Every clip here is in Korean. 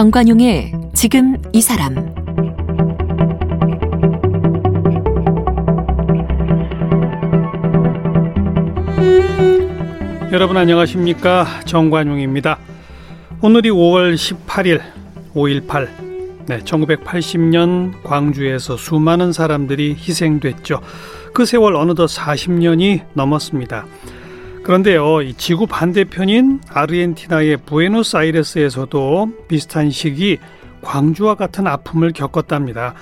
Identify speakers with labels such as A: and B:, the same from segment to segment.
A: 정관용의 지금 이 사람
B: 여러분 안녕하십니까 정관용입니다. 오늘이 5월 18일 5.18 네, 1980년 광주에서 수많은 사람들이 희생됐죠. 그 세월 어느덧 40년이 넘었습니다. 그런데요, 이 지구 반대편인 아르헨티나의 부에노스아이레스에서도 비슷한 시기 광주와 같은 아픔을 겪었답니다.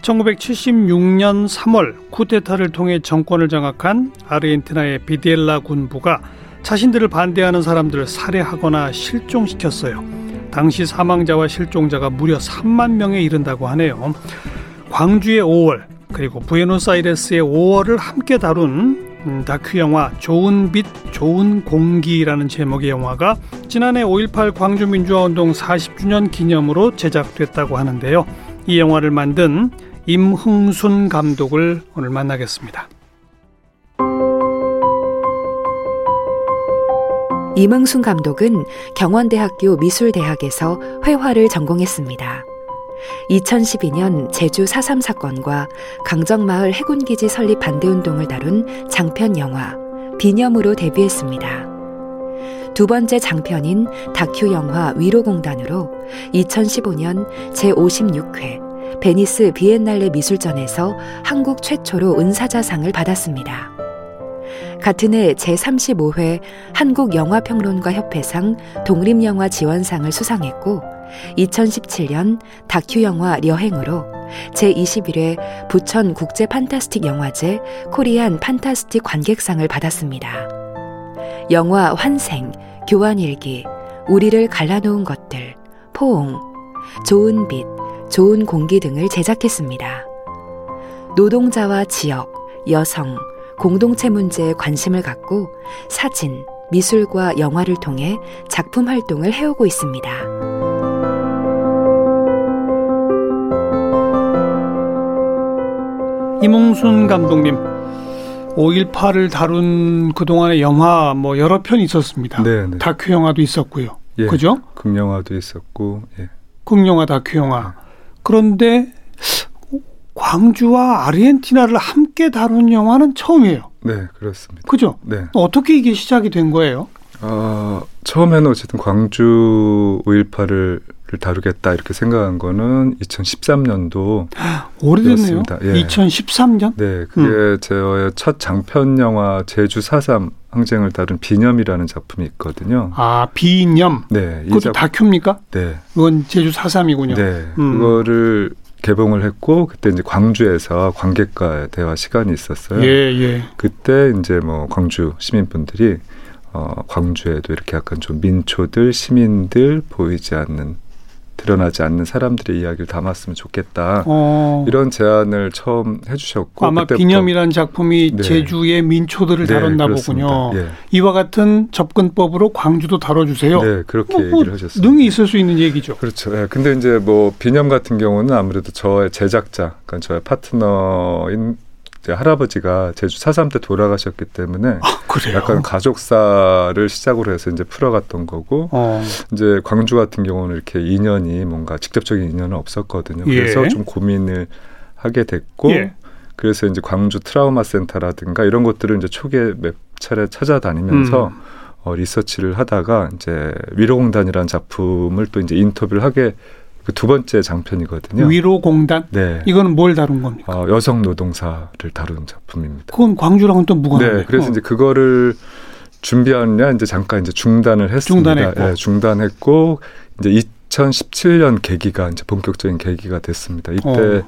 B: 1976년 3월 쿠데타를 통해 정권을 장악한 아르헨티나의 비델라 군부가 자신들을 반대하는 사람들을 살해하거나 실종시켰어요. 당시 사망자와 실종자가 무려 3만 명에 이른다고 하네요. 광주의 5월 그리고 부에노스아이레스의 5월을 함께 다룬 음, 다큐 영화 좋은 빛 좋은 공기라는 제목의 영화가 지난해 5.18 광주민주화운동 40주년 기념으로 제작됐다고 하는데요. 이 영화를 만든 임흥순 감독을 오늘 만나겠습니다.
C: 임흥순 감독은 경원대학교 미술대학에서 회화를 전공했습니다. 2012년 제주 4.3 사건과 강정마을 해군기지 설립 반대운동을 다룬 장편 영화 비념으로 데뷔했습니다. 두 번째 장편인 다큐 영화 위로공단으로 2015년 제56회 베니스 비엔날레 미술전에서 한국 최초로 은사자상을 받았습니다. 같은 해 제35회 한국영화평론가 협회상 독립영화 지원상을 수상했고 2017년 다큐 영화 려행으로 제21회 부천 국제 판타스틱 영화제 코리안 판타스틱 관객상을 받았습니다. 영화 환생, 교환일기, 우리를 갈라놓은 것들, 포옹, 좋은 빛, 좋은 공기 등을 제작했습니다. 노동자와 지역, 여성, 공동체 문제에 관심을 갖고 사진, 미술과 영화를 통해 작품 활동을 해오고 있습니다.
B: 이몽순 감독님 5.18을 다룬 그동안의 영화 뭐 여러 편 있었습니다.
D: 네, 네.
B: 다큐 영화도 있었고요.
D: 예,
B: 그죠?
D: 극영화도 있었고. 예.
B: 극영화 다큐 영화. 그런데 광주와 아르헨티나를 함께 다룬 영화는 처음이에요.
D: 네, 그렇습니다.
B: 그죠?
D: 네.
B: 어떻게 이게 시작이 된 거예요?
D: 어, 처음에는 어쨌든 광주 5.18을 다루겠다 이렇게 생각한 거는 2013년도
B: 오래됐네요.
D: 예.
B: 2013년?
D: 네, 그게 음. 저의 첫 장편 영화 제주 4.3 항쟁을 다룬 비념이라는 작품이 있거든요.
B: 아, 비념.
D: 네,
B: 그것도 작... 다큐입니까?
D: 네.
B: 그건 제주 4.3이군요.
D: 네, 음. 그거를 개봉을 했고 그때 이제 광주에서 관객과 대화 시간이 있었어요.
B: 예, 예.
D: 그때 이제 뭐 광주 시민분들이 어, 광주에도 이렇게 약간 좀 민초들, 시민들 보이지 않는 드러나지 않는 사람들의 이야기를 담았으면 좋겠다. 어. 이런 제안을 처음 해주셨고
B: 아마 비념이라는 작품이 네. 제주의 민초들을 네, 다뤘나 보군요. 예. 이와 같은 접근법으로 광주도 다뤄주세요.
D: 네, 그렇게 뭐, 뭐 얘기를 하셨습니다.
B: 능이 있을 수 있는 얘기죠.
D: 그렇죠. 네, 근데 이제 뭐 비념 같은 경우는 아무래도 저의 제작자, 그러니까 저의 파트너인 할아버지가 제주 사삼 때 돌아가셨기 때문에
B: 아,
D: 약간 가족사를 시작으로 해서 이제 풀어갔던 거고
B: 어.
D: 이제 광주 같은 경우는 이렇게 인연이 뭔가 직접적인 인연은 없었거든요. 그래서
B: 예.
D: 좀 고민을 하게 됐고
B: 예.
D: 그래서 이제 광주 트라우마 센터라든가 이런 것들을 이제 초기에 몇 차례 찾아다니면서 음. 어, 리서치를 하다가 이제 위로공단이라는 작품을 또 이제 인터뷰를 하게 그 두 번째 장편이거든요.
B: 위로공단?
D: 네.
B: 이거는 뭘 다룬 겁니까?
D: 어, 여성 노동사를 다룬 작품입니다.
B: 그건 광주랑은 또 무관한
D: 네. 그래서 이제 그거를 준비하느냐 이제 잠깐 이제 중단을 했습니다.
B: 중단했고.
D: 네, 중단했고 이제 2017년 계기가 이제 본격적인 계기가 됐습니다. 이때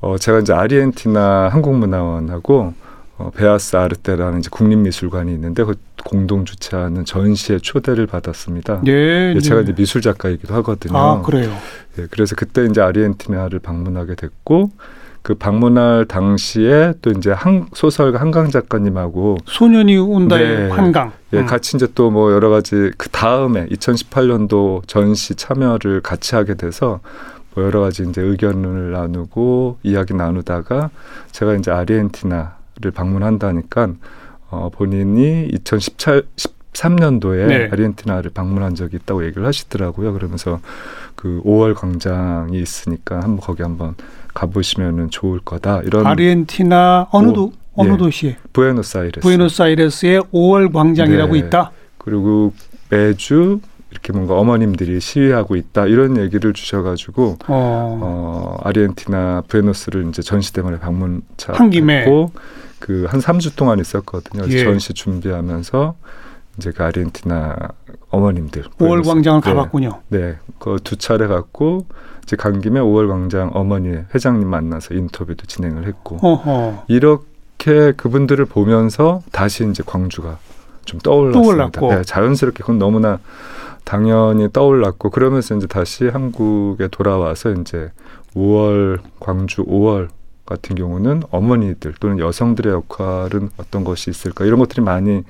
D: 어. 어 제가 이제 아르헨티나 한국문화원하고 어, 베아스 아르테라는 이제 국립미술관이 있는데 그 공동 주최하는 전시에 초대를 받았습니다.
B: 예,
D: 예, 제가 이제 미술 작가이기도 하거든요.
B: 아 그래요.
D: 예, 그래서 그때 이제 아르헨티나를 방문하게 됐고 그 방문할 당시에 또 이제 한 소설가 한강 작가님하고
B: 소년이 온다의 네, 한강.
D: 예, 음. 같이 이제 또 뭐 여러 가지 그 다음에 2018년도 전시 참여를 같이 하게 돼서 뭐 여러 가지 이제 의견을 나누고 이야기 나누다가 제가 이제 아르헨티나 를 방문한다니까 어, 본인이 2017 13년도에 네. 아르헨티나를 방문한 적이 있다고 얘기를 하시더라고요. 그러면서 그 5월 광장이 있으니까 한번 거기 한번 가보시면은 좋을 거다. 이런
B: 아르헨티나 어느 도 어느 예. 도시에?
D: 부에노스아이레스.
B: 부에노스아이레스에 5월 광장이라고 네. 있다.
D: 그리고 매주 이렇게 뭔가 어머님들이 시위하고 있다 이런 얘기를 주셔가지고 어, 어 아르헨티나 부에노스를 이제 전시 때문에 방문 차 한 김에 그 한 3주 동안 있었거든요. 예. 전시 준비하면서 이제 그 아르헨티나 어머님들
B: 5월 광장을 네, 가봤군요.
D: 네, 그 두 차례 갔고 이제 간 김에 5월 광장 어머니 회장님 만나서 인터뷰도 진행을 했고 어허. 이렇게 그분들을 보면서 다시 이제 광주가 좀 떠올랐습니다. 네, 자연스럽게 그건 너무나 당연히 떠올랐고 그러면서 이제 다시 한국에 돌아와서 이제 5월 광주 5월 같은 경우는 어머니들 또는 여성들의 역할은 어떤 것이 있을까 이런 것들이 많이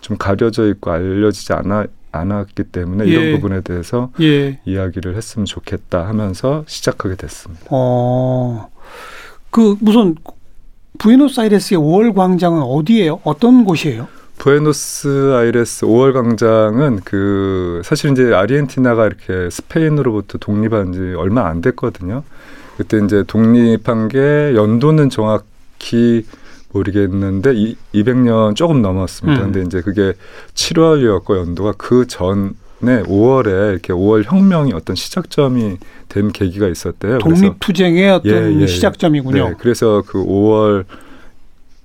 D: 좀 가려져 있고 알려지지 않아 않았기 때문에 예. 이런 부분에 대해서 예. 이야기를 했으면 좋겠다 하면서 시작하게 됐습니다.
B: 어, 그 무슨 부에노스아이레스의 5월 광장은 어디예요? 어떤 곳이에요?
D: 부에노스아이레스 5월 광장은 그 사실 이제 아르헨티나가 이렇게 스페인으로부터 독립한 지 얼마 안 됐거든요. 그때 이제 독립한 게 연도는 정확히 모르겠는데 이, 200년 조금 넘었습니다. 음. 근데 이제 그게 7월이었고 연도가 그 전에 5월에 이렇게 5월 혁명이 어떤 시작점이 된 계기가 있었대요.
B: 독립투쟁의 어떤 예, 예, 예, 시작점이군요. 네,
D: 그래서 그 5월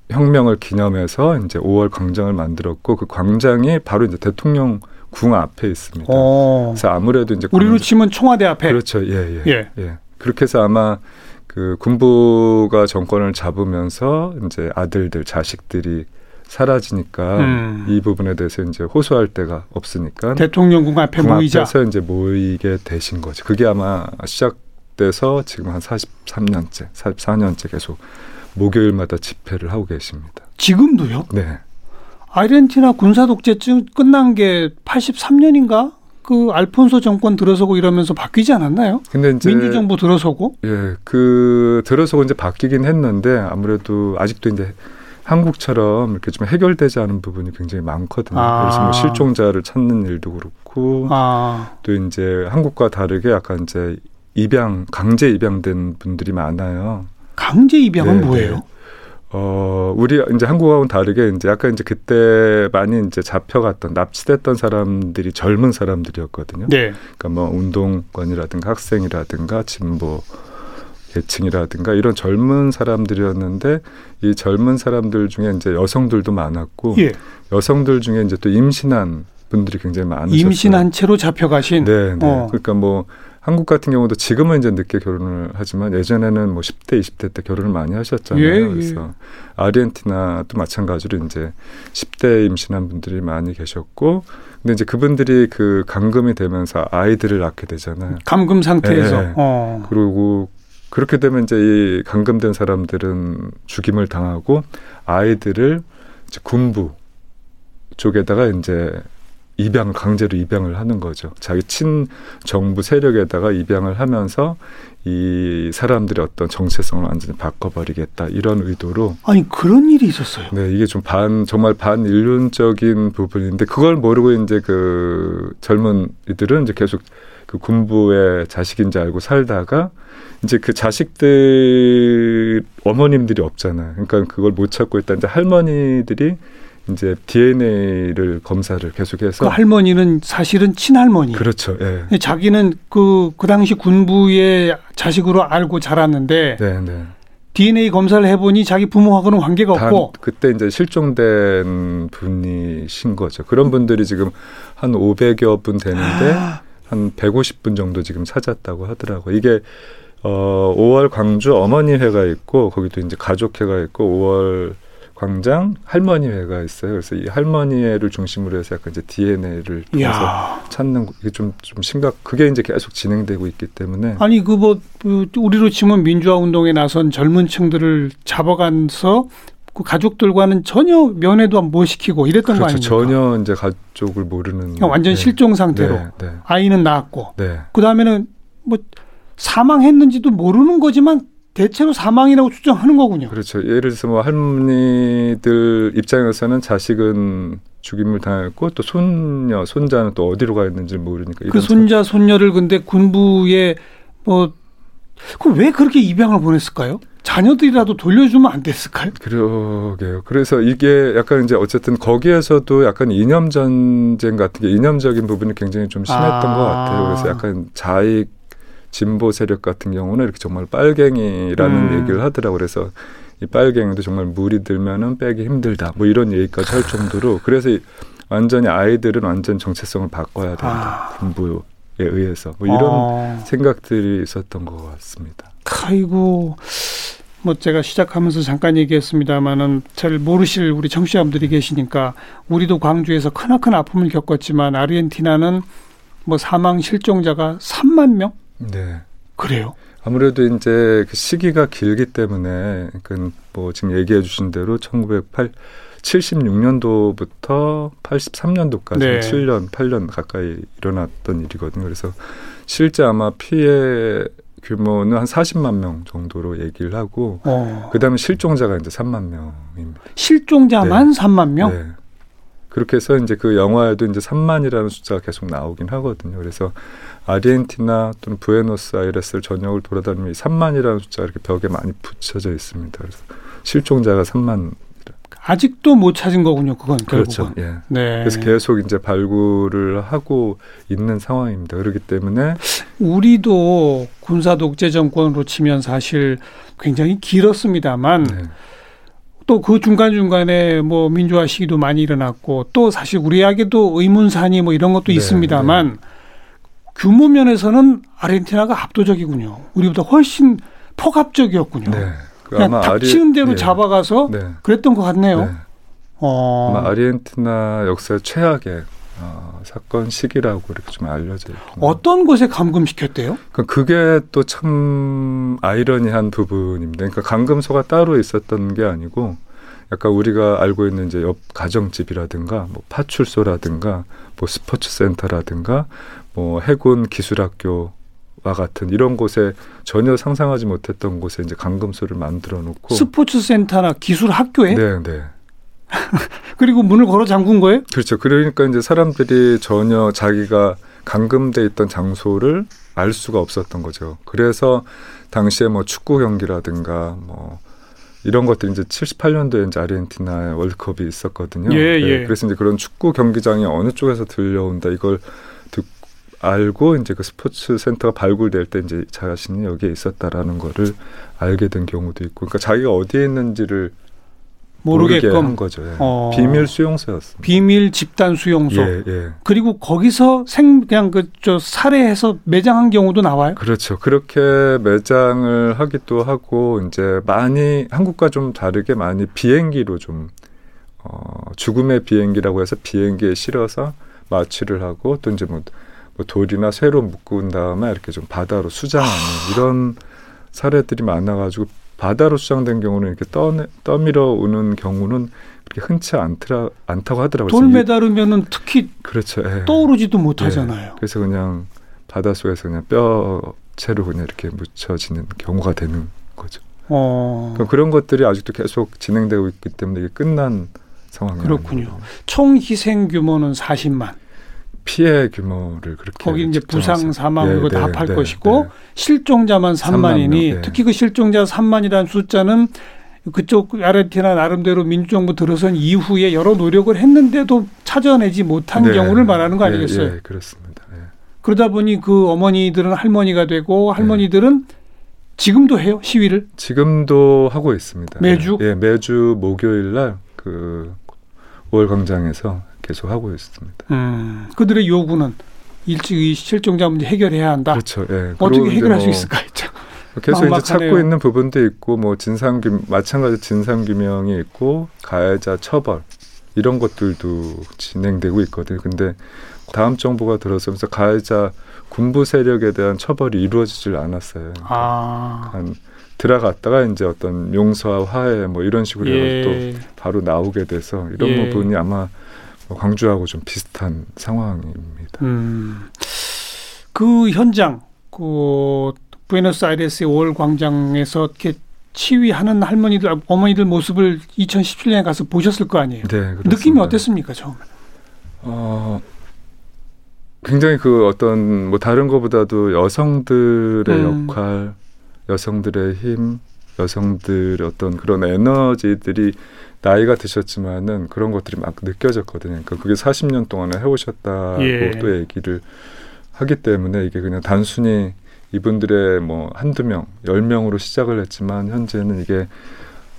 D: 혁명을 기념해서 이제 5월 광장을 만들었고 그 광장이 바로 이제 대통령 궁 앞에 있습니다. 오. 어. 그래서 아무래도 이제
B: 우리로 치면 청와대 앞에
D: 그렇죠. 예, 예. 예. 예. 그렇게 해서 아마 그 군부가 정권을 잡으면서 이제 아들들 자식들이 사라지니까 음. 이 부분에 대해서 이제 호소할 데가 없으니까
B: 대통령궁 앞에 모이자.
D: 앞에서 이제 모이게 되신 거죠. 그게 아마 시작돼서 지금 한 43년째, 44년째 계속 목요일마다 집회를 하고 계십니다.
B: 지금도요?
D: 네.
B: 아르헨티나 군사 독재증 끝난 게 83년인가? 그 알폰소 정권 들어서고 이러면서 바뀌지 않았나요? 근데 이제 민주정부 들어서고?
D: 예, 그 들어서고 이제 바뀌긴 했는데 아무래도 아직도 이제 한국처럼 이렇게 좀 해결되지 않은 부분이 굉장히 많거든요. 아. 그래서 뭐 실종자를 찾는 일도 그렇고 아. 또 이제 한국과 다르게 약간 이제 입양 강제 입양된 분들이 많아요.
B: 강제 입양은 네, 뭐예요? 네.
D: 어, 우리 이제 한국하고는 다르게 이제 약간 이제 그때 많이 이제 잡혀갔던 납치됐던 사람들이 젊은 사람들이었거든요. 네. 그러니까 뭐 운동권이라든가 학생이라든가 진보 계층이라든가 이런 젊은 사람들이었는데 이 젊은 사람들 중에 이제 여성들도 많았고 예. 여성들 중에 이제 또 임신한 분들이 굉장히 많으셨어요.
B: 임신한 채로 잡혀가신.
D: 네, 네. 어. 그러니까 뭐 한국 같은 경우도 지금은 이제 늦게 결혼을 하지만 예전에는 뭐 10대, 20대 때 결혼을 많이 하셨잖아요. 예, 예. 그래서 아르헨티나도 마찬가지로 이제 10대 임신한 분들이 많이 계셨고 근데 이제 그분들이 그 감금이 되면서 아이들을 낳게 되잖아요.
B: 감금 상태에서. 네. 어.
D: 그리고 그렇게 되면 이제 이 감금된 사람들은 죽임을 당하고 아이들을 이제 군부 쪽에다가 이제 입양 강제로 입양을 하는 거죠. 자기 친 정부 세력에다가 입양을 하면서 이 사람들의 어떤 정체성을 완전히 바꿔버리겠다 이런 의도로
B: 아니 그런 일이 있었어요.
D: 네, 이게 좀 반 정말 반인륜적인 부분인데 그걸 모르고 이제 그 젊은 이들은 이제 계속 그 군부의 자식인지 알고 살다가 이제 그 자식들 어머님들이 없잖아요. 그러니까 그걸 못 찾고 있다. 이제 할머니들이 이제 DNA를 검사를 계속해서
B: 그 할머니는 사실은 친할머니.
D: 그렇죠. 예.
B: 자기는 그, 그 당시 군부의 자식으로 알고 자랐는데 네, 네. DNA 검사를 해보니 자기 부모하고는 관계가 없고
D: 그때 이제 실종된 분이신 거죠. 그런 분들이 지금 한 500여 분 되는데 아. 한 150분 정도 지금 찾았다고 하더라고. 이게 어 5월 광주 어머니 회가 있고 거기도 이제 가족 회가 있고 5월 광장 할머니회가 있어요. 그래서 이 할머니회를 중심으로 해서 약간 이제 DNA를 통해서 찾는 이게 좀 좀 심각. 그게 이제 계속 진행되고 있기 때문에
B: 아니 그뭐 그 우리로 치면 민주화 운동에 나선 젊은층들을 잡아가서 그 가족들과는 전혀 면회도 못 시키고 이랬던
D: 그렇죠.
B: 거 아닙니까?
D: 전혀 이제 가족을 모르는
B: 완전 네. 실종 상태로 네, 네. 아이는 낳았고 네. 그 다음에는 뭐 사망했는지도 모르는 거지만 대체로 사망이라고 추정하는 거군요.
D: 그렇죠. 예를 들어서 뭐 할머니들 입장에서는 자식은 죽임을 당했고 또 손녀, 손자는 또 어디로 가 있는지 모르니까
B: 그 손자, 손녀를 근데 군부에 뭐 그럼 왜 그렇게 입양을 보냈을까요? 자녀들이라도 돌려주면 안 됐을까요?
D: 그러게요. 그래서 이게 약간 이제 어쨌든 거기에서도 약간 이념 전쟁 같은 게 이념적인 부분이 굉장히 좀 심했던 아. 것 같아요. 그래서 약간 자익 진보 세력 같은 경우는 이렇게 정말 빨갱이라는 음. 얘기를 하더라고 그래서 이 빨갱이도 정말 물이 들면은 빼기 힘들다. 뭐 이런 얘기까지 할 정도로 그래서 완전히 아이들은 완전 정체성을 바꿔야 된다. 아. 군부에 의해서 뭐 이런 아. 생각들이 있었던 것 같습니다.
B: 아이고 뭐 제가 시작하면서 잠깐 얘기했습니다마는 잘 모르실 우리 청취자분들이 계시니까 우리도 광주에서 크나큰 아픔을 겪었지만 아르헨티나는 뭐 사망 실종자가 3만 명?
D: 네.
B: 그래요.
D: 아무래도 이제 그 시기가 길기 때문에 그뭐 지금 얘기해 주신 대로 1908 76년도부터 83년도까지 네. 7년, 8년 가까이 일어났던 일이거든요. 그래서 실제 아마 피해 규모는 한 40만 명 정도로 얘기를 하고 어. 그다음에 실종자가 이제 3만 명입니다.
B: 실종자만 네. 3만 명? 네.
D: 그렇게 해서 이제 그 영화에도 이제 3만이라는 숫자가 계속 나오긴 하거든요. 그래서 아르헨티나 또는 부에노스아이레스를 전역을 돌아다니면 3만이라는 숫자가 이렇게 벽에 많이 붙여져 있습니다. 그래서 실종자가 3만
B: 아직도 못 찾은 거군요. 그건
D: 그렇죠. 결국은. 예. 네. 그래서 계속 이제 발굴을 하고 있는 상황입니다. 그렇기 때문에
B: 우리도 군사 독재 정권으로 치면 사실 굉장히 길었습니다만 네. 또 그 중간 중간에 뭐 민주화 시기도 많이 일어났고 또 사실 우리에게도 의문사니 뭐 이런 것도 네, 있습니다만 네. 규모 면에서는 아르헨티나가 압도적이군요. 우리보다 훨씬 폭압적이었군요. 네. 그 그냥 닥치는 대로 네. 잡아가서 네. 그랬던 것 같네요. 네.
D: 어. 아마 아르헨티나 역사의 최악의 어, 사건 시기라고 이렇게 좀 알려져 있고
B: 어떤 곳에 감금시켰대요?
D: 그 그게 또 참 아이러니한 부분입니다. 그러니까 감금소가 따로 있었던 게 아니고 약간 우리가 알고 있는 이제 옆 가정집이라든가 뭐 파출소라든가 뭐 스포츠 센터라든가 뭐 해군 기술학교 와 같은 이런 곳에 전혀 상상하지 못했던 곳에 이제 감금소를 만들어 놓고
B: 스포츠 센터나 기술 학교에
D: 네, 네.
B: 그리고 문을 걸어 잠근 거예요?
D: 그렇죠. 그러니까 이제 사람들이 전혀 자기가 감금돼 있던 장소를 알 수가 없었던 거죠. 그래서 당시에 뭐 축구 경기라든가 뭐 이런 것들이 이제 78년도에 이제 아르헨티나에 월드컵이 있었거든요.
B: 예, 네, 예.
D: 그래서 이제 그런 축구 경기장이 어느 쪽에서 들려온다 이걸 알고 이제 그 스포츠 센터가 발굴될 때 이제 자신이 여기에 있었다라는 거를 알게 된 경우도 있고, 그러니까 자기가 어디에 있는지를 모르게끔 한 거죠. 예. 어. 비밀 수용소였습니다.
B: 비밀 집단 수용소.
D: 예, 예.
B: 그리고 거기서 생 그냥 그저 살해해서 매장한 경우도 나와요.
D: 그렇죠. 그렇게 매장을 하기도 하고 이제 많이 한국과 좀 다르게 많이 비행기로 좀 어, 죽음의 비행기라고 해서 비행기에 실어서 마취를 하고 또 이제 뭐 뭐 돌이나 쇠로 묶은 다음에 이렇게 좀 바다로 수장하는 아. 이런 사례들이 많아가지고 바다로 수장된 경우는 이렇게 떠 떠밀어 오는 경우는 그렇게 흔치 않더라 않다고 하더라고요.
B: 돌 매다르면은 특히
D: 그렇죠. 예.
B: 떠오르지도 못하잖아요.
D: 예. 그래서 그냥 바닷속에서 그냥 뼈채로 그냥 이렇게 묻혀지는 경우가 되는 거죠. 어. 그러니까 그런 것들이 아직도 계속 진행되고 있기 때문에 이게 끝난 상황이
B: 그렇군요. 아니에요. 총 희생 규모는 40만.
D: 피해 규모를 그렇게
B: 거기 이제 부상 사망 네, 이거 다 합할 네, 것이고 네. 실종자만 3만이니 3만 특히 그 실종자 3만이라는 숫자는 그쪽 아르헨티나 나름대로 민주정부 들어선 이후에 여러 노력을 했는데도 찾아내지 못한 네. 경우를 말하는 거 아니겠어요?
D: 네, 그렇습니다. 네.
B: 그러다 보니 그 어머니들은 할머니가 되고 할머니들은 지금도 해요 시위를?
D: 지금도 하고 있습니다.
B: 매주?
D: 예, 매주 목요일 날 그 5월 광장에서 계속 하고 있습니다.
B: 음, 그들의 요구는 일찍 이 실종자 문제 해결해야 한다.
D: 그렇죠. 예.
B: 어떻게 해결할 뭐 수 있을까 했죠.
D: 계속 이제 찾고 있는 부분도 있고 뭐 진상 규 마찬가지 진상 규명이 있고 가해자 처벌 이런 것들도 진행되고 있거든요. 근데 다음 정부가 들어서면서 가해자 군부 세력에 대한 처벌이 이루어지질 않았어요.
B: 아.
D: 한 들어갔다가 이제 어떤 용서와 화해 뭐 이런 식으로 예. 또 바로 나오게 돼서 이런 예. 부분이 아마 뭐 광주하고 좀 비슷한 상황입니다.
B: 음, 그 현장, 그 부에노스아이레스의 5월 광장에서 이렇게 치위하는 할머니들, 어머니들 모습을 2017년에 가서 보셨을 거 아니에요.
D: 네, 그렇습니다.
B: 느낌이 어땠습니까, 처음에?
D: 어, 굉장히 그 어떤 뭐 다른 것보다도 여성들의
B: 음.
D: 역할, 여성들의 힘, 여성들의 어떤 그런 에너지들이 나이가 드셨지만은 그런 것들이 막 느껴졌거든요. 그러니까 그게 40년 동안에 해오셨다고
B: 예.
D: 또 얘기를 하기 때문에 이게 그냥 단순히 이분들의 뭐 한두 명, 열 명으로 시작을 했지만 현재는 이게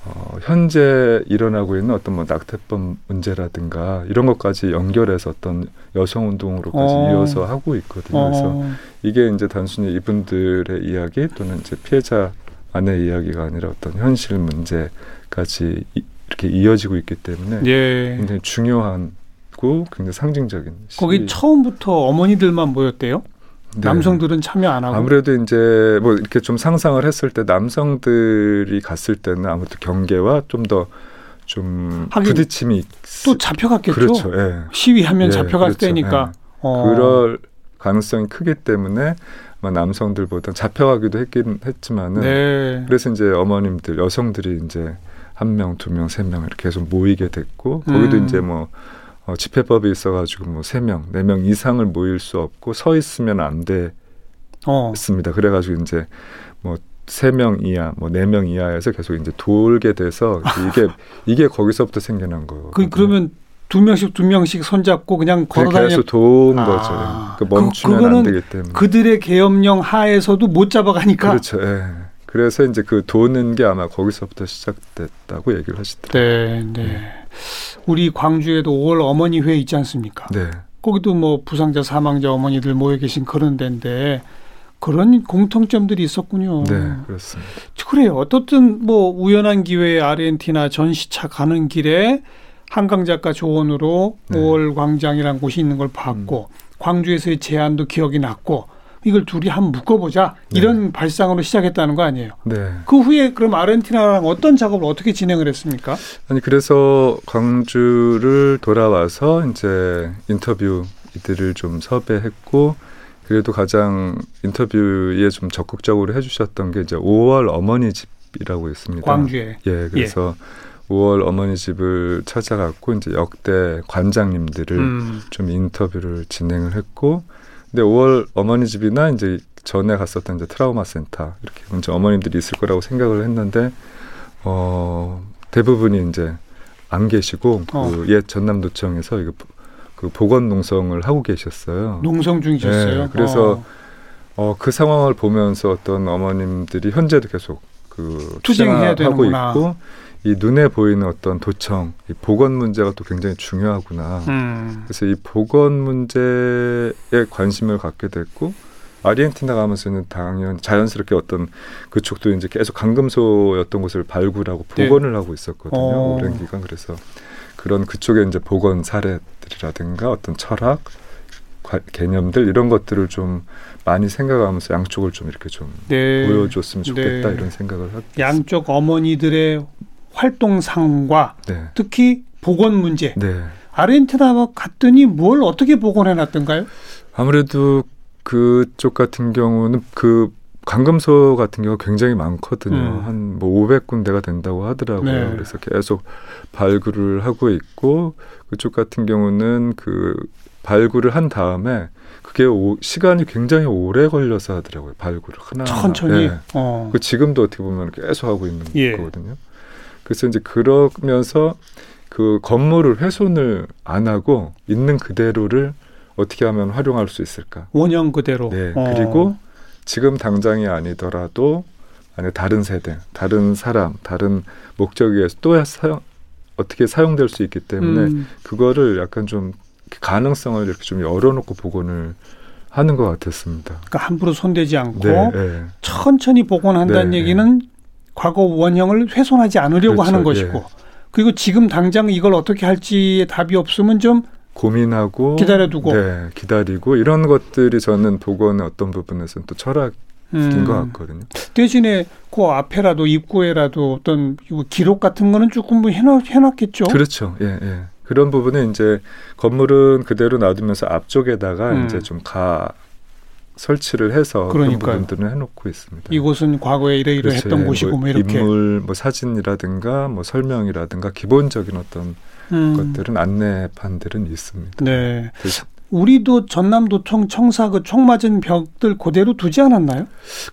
D: 어, 현재 일어나고 있는 어떤 뭐 낙태법 문제라든가 이런 것까지 연결해서 어떤 여성 운동으로까지
B: 어.
D: 이어서 하고 있거든요. 그래서
B: 어,
D: 이게 이제 단순히 이분들의 이야기 또는 이제 피해자 안의 이야기가 아니라 어떤 현실 문제까지 이, 이렇게 이어지고 있기 때문에
B: 예.
D: 굉장히 중요하고 굉장히 상징적인
B: 거기
D: 시-
B: 처음부터 어머니들만 모였대요.
D: 네.
B: 남성들은 참여 안 하고.
D: 아무래도 이제 뭐 이렇게 좀 상상을 했을 때 남성들이 갔을 때는 아무래도 경계와 좀더좀 부딪힘이
B: 또 잡혀갔겠죠.
D: 그렇죠. 예.
B: 시위하면
D: 예,
B: 잡혀갈
D: 그렇죠.
B: 때니까. 어.
D: 그럴 가능성이 크기 때문에 아마 남성들보다 잡혀가기도 했긴 했지만은
B: 네.
D: 그래서 이제 어머님들 여성들이 이제 한 명, 두 명, 세 명 이렇게 계속 모이게 됐고 거기도
B: 음.
D: 이제 뭐 어, 집회법이 있어가지고 뭐 세 명, 네 명 이상을 모일 수 없고 서 있으면 안
B: 어.
D: 됐습니다. 그래가지고 이제 뭐 세 명 이하, 뭐 네 명 이하에서 계속 이제 돌게 돼서 이게 이게 거기서부터 생겨난 거예요.
B: 그 그러면 두 명씩 두 명씩 손잡고 그냥 걸어다니는
D: 계속 돈
B: 아.
D: 거죠. 그
B: 그-
D: 멈추면 안
B: 그거는
D: 되기 때문에.
B: 그들의 계엄령 하에서도 못 잡아가니까.
D: 그렇죠. 예. 그래서 이제 그 도는 게 아마 거기서부터 시작됐다고 얘기를 하시더라고요.
B: 네, 네. 우리 광주에도 5월 어머니 회 있지 않습니까?
D: 네.
B: 거기도 뭐 부상자 사망자 어머니들 모여 계신 그런 데인데 그런 공통점들이 있었군요.
D: 네, 그렇습니다.
B: 그래요. 어떻든 뭐 우연한 기회에 아르헨티나 전시차 가는 길에 한강 작가 조언으로
D: 네. 음.
B: 5월 광장이라는 곳이 있는 걸 봤고 광주에서의 제안도 기억이 났고 이걸 둘이 한번 묶어보자
D: 네.
B: 이런 발상으로 시작했다는 거 아니에요.
D: 네.
B: 그 후에 그럼 아르헨티나랑 어떤 작업을 어떻게 진행을 했습니까?
D: 아니 그래서 광주를 돌아와서 이제 인터뷰 이들을 좀 섭외했고 그래도 가장 인터뷰에 좀 적극적으로 해주셨던 게 이제 5월 어머니 집이라고 있습니다.
B: 광주에.
D: 예, 그래서 5월 어머니 집을 찾아갔고 이제 역대 관장님들을
B: 음.
D: 좀 인터뷰를 진행을 했고 근데 5월 어머니 집이나 이제 전에 갔었던 이제 트라우마 센터 이렇게 이제 어머님들이 있을 거라고 생각을 했는데 어 대부분이 이제 안 계시고
B: 어.
D: 그옛 전남도청에서 이거 그 보건 농성을 하고 계셨어요.
B: 농성 중이셨어요.
D: 네, 그래서
B: 어.
D: 어 그 상황을 보면서 어떤 어머님들이 현재도 계속 그
B: 투쟁해야 되는구나.
D: 있고 이 눈에 보이는 어떤 도청, 이 보건 문제가 또 굉장히 중요하구나.
B: 음.
D: 그래서 이 보건 문제에 관심을 갖게 됐고 아르헨티나 가면서는 당연 자연스럽게 어떤 그쪽도 이제 계속 강금소였던 곳을 발굴하고
B: 네.
D: 복원을 하고 있었거든요
B: 어.
D: 오랜 기간 그래서 그런 그쪽에 이제 복원 사례들이라든가 어떤 철학 과- 개념들 이런 것들을 좀 많이 생각하면서 양쪽을 좀 이렇게 좀
B: 네.
D: 보여줬으면 좋겠다
B: 네.
D: 이런 생각을 하고
B: 양쪽 어머니들의 활동상과
D: 네.
B: 특히 보건 문제.
D: 네.
B: 아르헨티나 갔더니 뭘 어떻게 복원해 놨던가요?
D: 아무래도 그쪽 같은 경우는 그 관금소 같은 경우가 굉장히 많거든요.
B: 음.
D: 한뭐 500군데가 된다고 하더라고요.
B: 네.
D: 그래서 계속 발굴을 하고 있고 그쪽 같은 경우는 그 발굴을 한 다음에 그게 오, 시간이 굉장히 오래 걸려서 하더라고요. 발굴을 하나
B: 천천히.
D: 네.
B: 어.
D: 그 지금도 어떻게 보면 계속 하고 있는
B: 예.
D: 거거든요. 그래서 이제 그러면서 그 건물을 훼손을 안 하고 있는 그대로를 어떻게 하면 활용할 수 있을까?
B: 원형 그대로.
D: 네.
B: 어.
D: 그리고 지금 당장이 아니더라도 만약 다른 세대, 다른 사람, 다른 목적에 의해서 또 사용 어떻게 사용될 수 있기 때문에
B: 음.
D: 그거를 약간 좀 가능성을 이렇게 좀 열어놓고 복원을 하는 것 같았습니다.
B: 그러니까 함부로 손대지 않고
D: 네, 네.
B: 천천히 복원한다는
D: 네,
B: 얘기는 과거 원형을 훼손하지 않으려고
D: 그렇죠,
B: 하는 것이고 그리고 지금 당장 이걸 어떻게 할지에 답이 없으면 좀
D: 고민하고
B: 기다려두고.
D: 네, 기다리고 이런 것들이 저는 복원의 어떤 부분에서는 또 철학인
B: 음,
D: 것 같거든요.
B: 대신에 그 앞에라도 입구에라도 어떤 기록 같은 거는 조금 뭐 해놔, 해놨겠죠.
D: 그렇죠. 예, 예. 그런 부분에 이제 건물은 그대로 놔두면서 앞쪽에다가
B: 음.
D: 이제 좀 가 설치를 해서. 그런 부분들은 해놓고 있습니다.
B: 이곳은 과거에 이러이러했던
D: 그렇죠.
B: 곳이고 뭐 이렇게
D: 인물 뭐 사진이라든가 뭐 설명이라든가 기본적인 어떤
B: 음.
D: 것들은 안내판들은 있습니다.
B: 네. 우리도 전남도청 청사 그 총 맞은 벽들 그대로 두지 않았나요?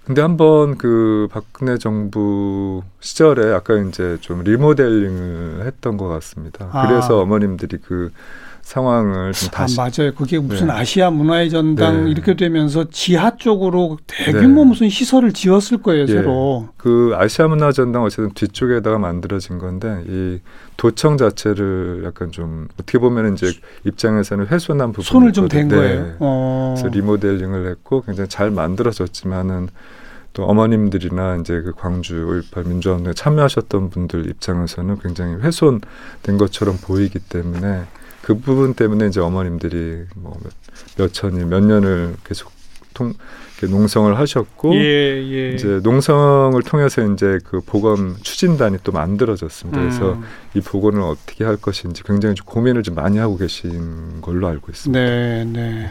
D: 근데 한번 그 박근혜 정부 시절에 아까 이제 좀 리모델링을 했던 것 같습니다.
B: 아.
D: 그래서 어머님들이 그 상황을 좀 다시
B: 아, 맞아요. 그게 무슨
D: 네.
B: 아시아 문화의 전당
D: 네.
B: 이렇게 되면서 지하 쪽으로 대규모
D: 네.
B: 무슨 시설을 지었을 거예요,
D: 예.
B: 새로.
D: 그 아시아 문화 전당 어쨌든 뒤쪽에다가 만들어진 건데 이 도청 자체를 약간 좀 어떻게 보면 이제 입장에서는 훼손한 부분이
B: 손을 좀 댄. 거예요.
D: 네.
B: 어.
D: 그래서 리모델링을 했고 굉장히 잘 만들어졌지만은 또 어머님들이나 이제 그 광주 5.18 민주화운동에 참여하셨던 분들 입장에서는 굉장히 훼손된 것처럼 보이기 때문에 그 부분 때문에 이제 어머님들이 뭐 몇 천일 몇 년을 계속 통 농성을 하셨고
B: 예, 예.
D: 이제 농성을 통해서 이제 그 보건 추진단이 또 만들어졌습니다. 그래서
B: 음.
D: 이 보건을 어떻게 할 것인지 굉장히 좀 고민을 좀 많이 하고 계신 걸로 알고 있습니다.
B: 네, 네.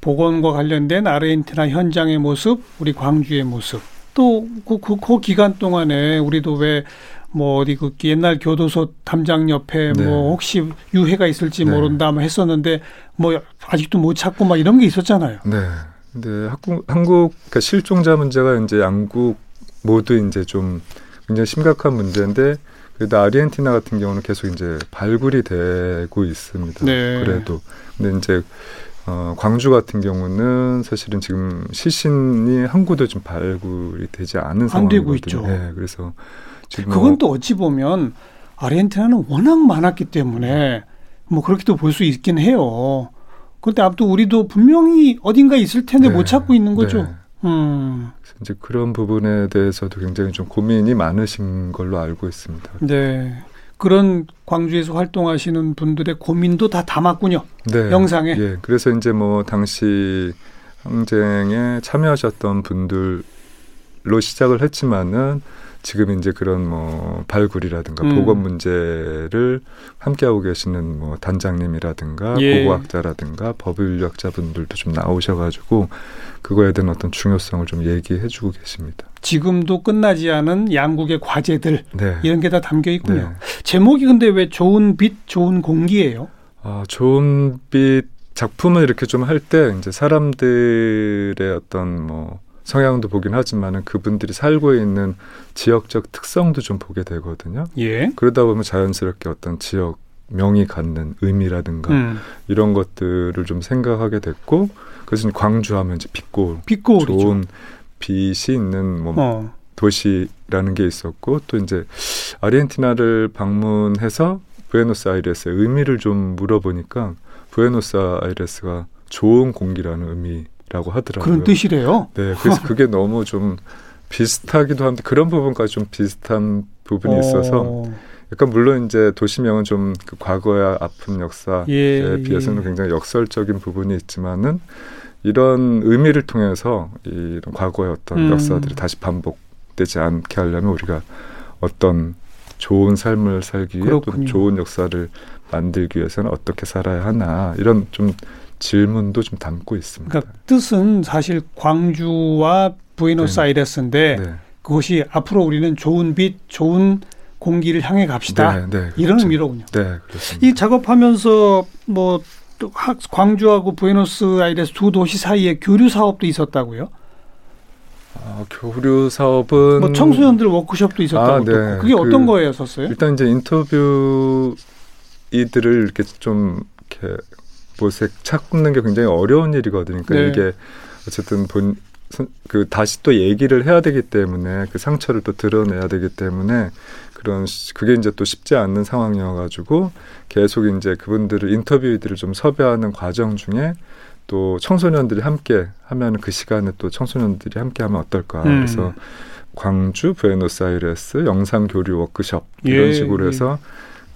B: 보건과 관련된 아르헨티나 현장의 모습, 우리 광주의 모습. 또그 그, 그 기간 동안에 우리도 왜 뭐 어디 그 옛날 교도소 담장 옆에
D: 네.
B: 뭐 혹시 유해가 있을지
D: 네.
B: 모른다 뭐 했었는데 뭐 아직도 못 찾고 막 이런 게 있었잖아요.
D: 네. 근데 한국, 한국 그러니까 실종자 문제가 이제 양국 모두 이제 좀 굉장히 심각한 문제인데 그래도 아르헨티나 같은 경우는 계속 이제 발굴이 되고 있습니다.
B: 네.
D: 그래도 근데 이제 어, 광주 같은 경우는 사실은 지금 시신이 한 구도 좀 발굴이 되지 않은 상황이거든요.
B: 있죠.
D: 네, 그래서 지금
B: 그건
D: 뭐-
B: 또 어찌 보면 아르헨티나는 워낙 많았기 때문에 뭐 그렇게도 볼 수 있긴 해요. 근데 아무튼 우리도 분명히 어딘가 있을 텐데
D: 네,
B: 못 찾고 있는 거죠.
D: 네.
B: 음.
D: 이제 그런 부분에 대해서도 굉장히 좀 고민이 많으신 걸로 알고 있습니다.
B: 네. 그런 광주에서 활동하시는 분들의 고민도 다 담았군요.
D: 네.
B: 영상에.
D: 예. 그래서 이제 뭐 당시 항쟁에 참여하셨던 분들로 시작을 했지만은 지금 이제 그런 뭐 발굴이라든가
B: 음.
D: 보건 문제를 함께하고 계시는 뭐 단장님이라든가
B: 예.
D: 고고학자라든가 법인력자분들도 좀 나오셔가지고 그거에 대한 어떤 중요성을 좀 얘기해주고 계십니다.
B: 지금도 끝나지 않은 양국의 과제들
D: 네.
B: 이런 게 다 담겨 있군요.
D: 네.
B: 제목이 근데 왜 좋은 빛, 좋은 공기예요?
D: 아, 좋은 빛 작품을 이렇게 좀 할 때 이제 사람들의 어떤 뭐 성향도 보긴 하지만은 그분들이 살고 있는 지역적 특성도 좀 보게 되거든요.
B: 예.
D: 그러다 보면 자연스럽게 어떤 지역 명이 갖는 의미라든가
B: 음.
D: 이런 것들을 좀 생각하게 됐고 그래서 광주하면 이제 빛고
B: 빛고울이죠.
D: 좋은 빛이 있는 뭐
B: 어.
D: 도시라는 게 있었고 또 이제 아르헨티나를 방문해서 부에노스아이레스의 의미를 좀 물어보니까 부에노스아이레스가 좋은 공기라는 의미라고 하더라고요.
B: 그런 뜻이래요.
D: 네, 그래서 그게 너무 좀 비슷하기도 한데 그런 부분까지 좀 비슷한 부분이 있어서
B: 어.
D: 약간 물론 이제 도시명은 좀 그 과거의 아픈 역사에
B: 예,
D: 비해서는
B: 예.
D: 굉장히 역설적인 부분이 있지만은 이런 의미를 통해서 이런 과거의 어떤
B: 음.
D: 역사들이 다시 반복되지 않게 하려면 우리가 어떤 좋은 삶을 살기 위해 또. 좋은 역사를 만들기 위해서는 어떻게 살아야 하나 이런 좀 질문도 좀 담고 있습니다.
B: 그러니까 뜻은 사실 광주와 부에노스아이레스인데
D: 네.
B: 그것이 앞으로 우리는 좋은 빛, 좋은 공기를 향해 갑시다.
D: 네, 네,
B: 이런
D: 그렇죠.
B: 의미로군요.
D: 네, 그렇습니다.
B: 이 작업하면서 뭐 또 하- 광주하고 부에노스아이레스 두 도시 사이에 교류 사업도 있었다고요?
D: 아, 교류 사업은
B: 뭐 청소년들 워크숍도 있었다고
D: 아, 네.
B: 그게
D: 그-
B: 어떤 거였었어요?
D: 일단 이제 인터뷰 이들을 이렇게 좀 이렇게 모색 찾는 게 굉장히 어려운 일이거든요. 그러니까
B: 네.
D: 이게 어쨌든 본 그 다시 또 얘기를 해야 되기 때문에 그 상처를 또 드러내야 되기 때문에 그런 시- 그게 이제 또 쉽지 않는 상황이어가지고 계속 이제 그분들을 인터뷰들을 좀 섭외하는 과정 중에 또 청소년들이 함께 하면 그 시간에 또 청소년들이 함께 하면 어떨까
B: 음.
D: 그래서 광주, 부에노스아이레스 영상 교류 워크숍 이런
B: 예,
D: 식으로
B: 예.
D: 해서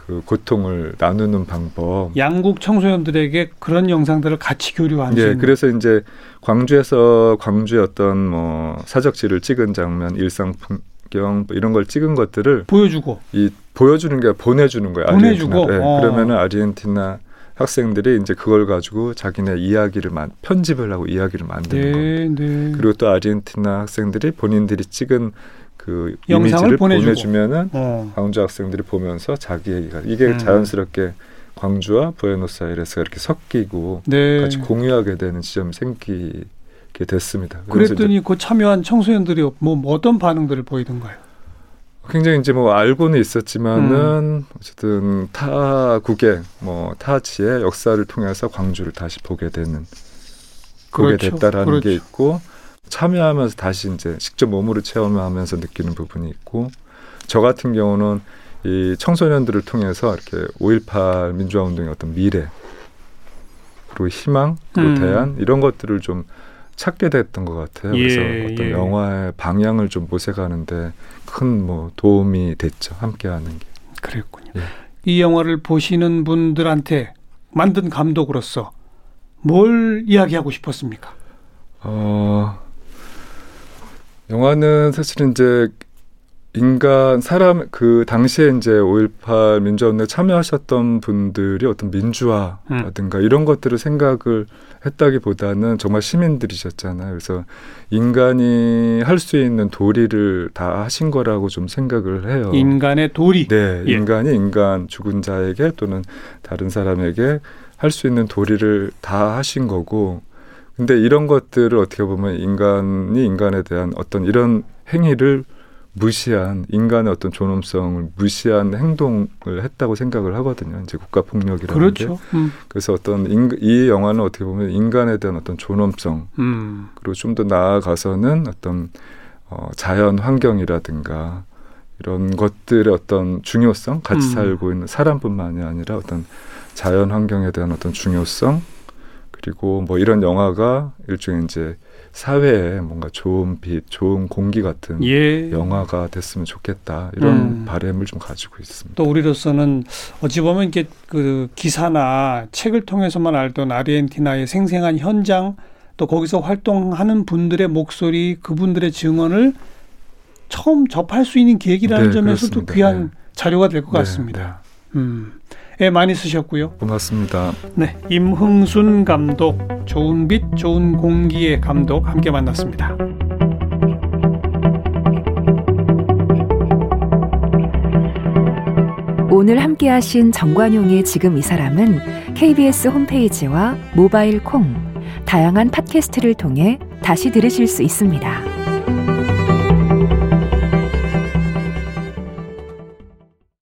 D: 그 고통을 나누는 방법.
B: 양국 청소년들에게 그런 영상들을 같이 교류하는
D: 예, 그래서 이제 광주에서 광주의 어떤 뭐 사적지를 찍은 장면, 일상 풍경 뭐 이런 걸 찍은 것들을
B: 보여주고
D: 이 보여주는 게 보내주는 거예요.
B: 보내주고?
D: 예,
B: 어.
D: 그러면은 아르헨티나 학생들이 이제 그걸 가지고 자기네 이야기를 만 편집을 하고 이야기를 만드는 네, 겁니다. 네. 그리고 또 아르헨티나 학생들이 본인들이 찍은 그 이미지를 보내주고. 보내주면은 어. 광주 학생들이 보면서 자기 얘기가 이게 음. 자연스럽게 광주와 부에노스아이레스가 이렇게 섞이고 네. 같이 공유하게 되는 지점이 생기게 됐습니다.
B: 그랬더니 그 참여한 청소년들이 뭐, 뭐 어떤 반응들을 보이던가요?
D: 굉장히 이제 뭐 알고는 있었지만은 음. 어쨌든 타국의 뭐 타지의 역사를 통해서 광주를 다시 보게 되는 그렇죠. 보게 됐다라는 그렇죠. 게 있고 참여하면서 다시 이제 직접 몸으로 체험하면서 느끼는 부분이 있고 저 같은 경우는 이 청소년들을 통해서 이렇게 5.18 민주화 운동의 어떤 미래 그리고 희망 그리고 음. 대안 이런 것들을 좀 찾게 됐던 것 같아요. 예, 그래서 어떤 예. 영화의 방향을 좀 모색하는데 큰 뭐 도움이 됐죠. 함께하는 게.
B: 그랬군요. 예. 이 영화를 보시는 분들한테 만든 감독으로서 뭘 이야기하고 싶었습니까? 어,
D: 영화는 사실은 이제 인간 사람 그 당시에 이제 5.18 민주화운동에 참여하셨던 분들이 어떤 민주화라든가 음. 이런 것들을 생각을 했다기보다는 정말 시민들이셨잖아요. 그래서 인간이 할 수 있는 도리를 다 하신 거라고 좀 생각을 해요.
B: 인간의 도리.
D: 네, 예. 인간이 인간 죽은 자에게 또는 다른 사람에게 할 수 있는 도리를 다 하신 거고. 근데 이런 것들을 어떻게 보면 인간이 인간에 대한 어떤 이런 행위를 무시한 인간의 어떤 존엄성을 무시한 행동을 했다고 생각을 하거든요. 이제 국가 폭력이라는 그렇죠. 게. 음. 그래서 어떤 인, 이 영화는 어떻게 보면 인간에 대한 어떤 존엄성 음. 그리고 좀 더 나아가서는 어떤 어, 자연 환경이라든가 이런 것들의 어떤 중요성, 같이 음. 살고 있는 사람뿐만이 아니라 어떤 자연 환경에 대한 어떤 중요성 그리고 뭐 이런 영화가 일종의 이제 사회에 뭔가 좋은 빛, 좋은 공기 같은 예. 영화가 됐으면 좋겠다 이런 음. 바램을 좀 가지고 있습니다.
B: 또 우리로서는 어찌 보면 이게 그 기사나 책을 통해서만 알던 아르헨티나의 생생한 현장 또 거기서 활동하는 분들의 목소리, 그분들의 증언을 처음 접할 수 있는 계기라는 네, 점에서도 그렇습니다. 귀한 네. 자료가 될것 네, 같습니다. 네. 음. 예, 많이 쓰셨고요.
D: 고맙습니다.
B: 네, 임흥순 감독, 좋은 빛, 좋은 공기의 감독 함께 만났습니다.
C: 오늘 함께 하신 정관용의 지금 이 사람은 KBS 홈페이지와 모바일 콩, 다양한 팟캐스트를 통해 다시 들으실 수 있습니다.